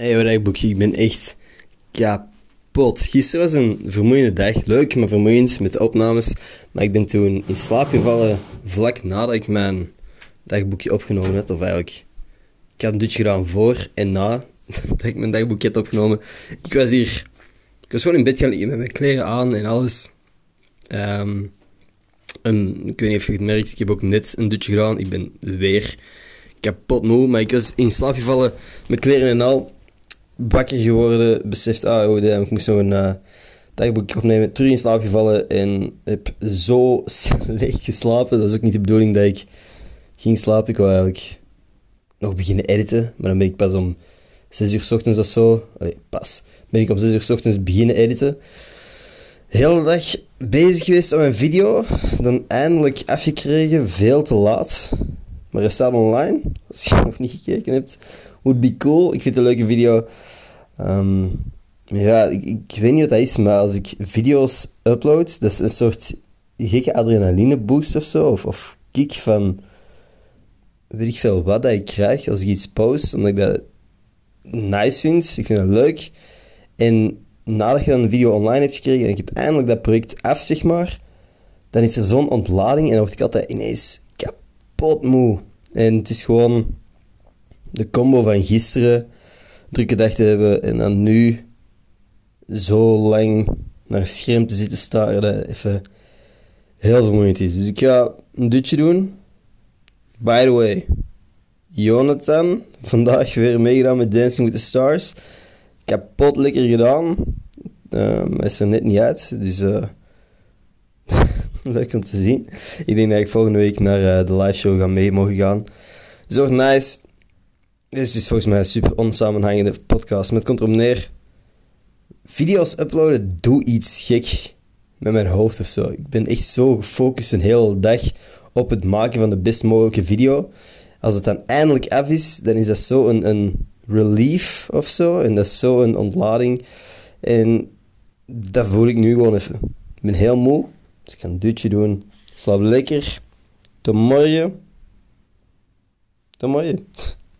Hey, dagboekje, ik ben echt kapot. Gisteren was een vermoeiende dag. Leuk, maar vermoeiend met de opnames. Maar ik ben toen in slaap gevallen vlak nadat ik mijn dagboekje opgenomen had. Of eigenlijk, ik had een dutje gedaan voor en na dat ik mijn dagboekje had opgenomen. Ik was hier, ik was gewoon in bed gaan liggen met mijn kleren aan en alles. Ehm, en ik weet niet of je het merkt, ik heb ook net een dutje gedaan. Ik ben weer kapot moe, maar ik was in slaap gevallen met kleren en al. Wakker geworden, beseft, ah, oh damn, ik moest nog een uh, dagboekje opnemen. Terug in slaap gevallen en heb zo slecht geslapen. Dat is ook niet de bedoeling dat ik ging slapen. Ik wou eigenlijk nog beginnen editen, maar dan ben ik pas om 6 uur s ochtends of zo. Pas. Ben ik om 6 uur s ochtends beginnen editen. De hele dag bezig geweest aan mijn video. Dan eindelijk afgekregen, veel te laat. Maar hij staat online. Als je nog niet gekeken hebt, would be cool. Ik vind het een leuke video. Ehm, ja, ik, ik, weet niet wat dat is, maar als ik video's upload, dat is een soort gekke adrenaline boost of zo. Of, of kick van weet ik veel wat dat ik krijg als ik iets post, omdat ik dat nice vind. Ik vind het leuk. En nadat je dan een video online hebt gekregen en ik heb eindelijk dat project af, zeg maar, dan is er zo'n ontlading en dan word ik altijd ineens kapot moe. En het is gewoon de combo van gisteren drukke dag te hebben en dan nu zo lang naar een scherm te zitten staren even heel vermoeiend is. Dus ik ga een dutje doen. By the way, Jonathan, vandaag weer meegedaan met Dancing with the Stars. Kapot lekker gedaan. Um, hij is er net niet uit, dus uh, leuk om te zien. Ik denk dat ik volgende week naar uh, de live show ga mee mogen gaan. Zo nice. Dit is volgens mij een super onsamenhangende podcast. Het komt erop neer. Video's uploaden, doe iets gek met mijn hoofd of zo. Ik ben echt zo gefocust een hele dag op het maken van de best mogelijke video. Als het dan eindelijk af is, dan is dat zo een, een relief of zo. En dat is zo een ontlading. En dat voel ik nu gewoon even. Ik ben heel moe, dus ik ga een dutje doen. Slaap lekker. Tot morgen. Tot morgen.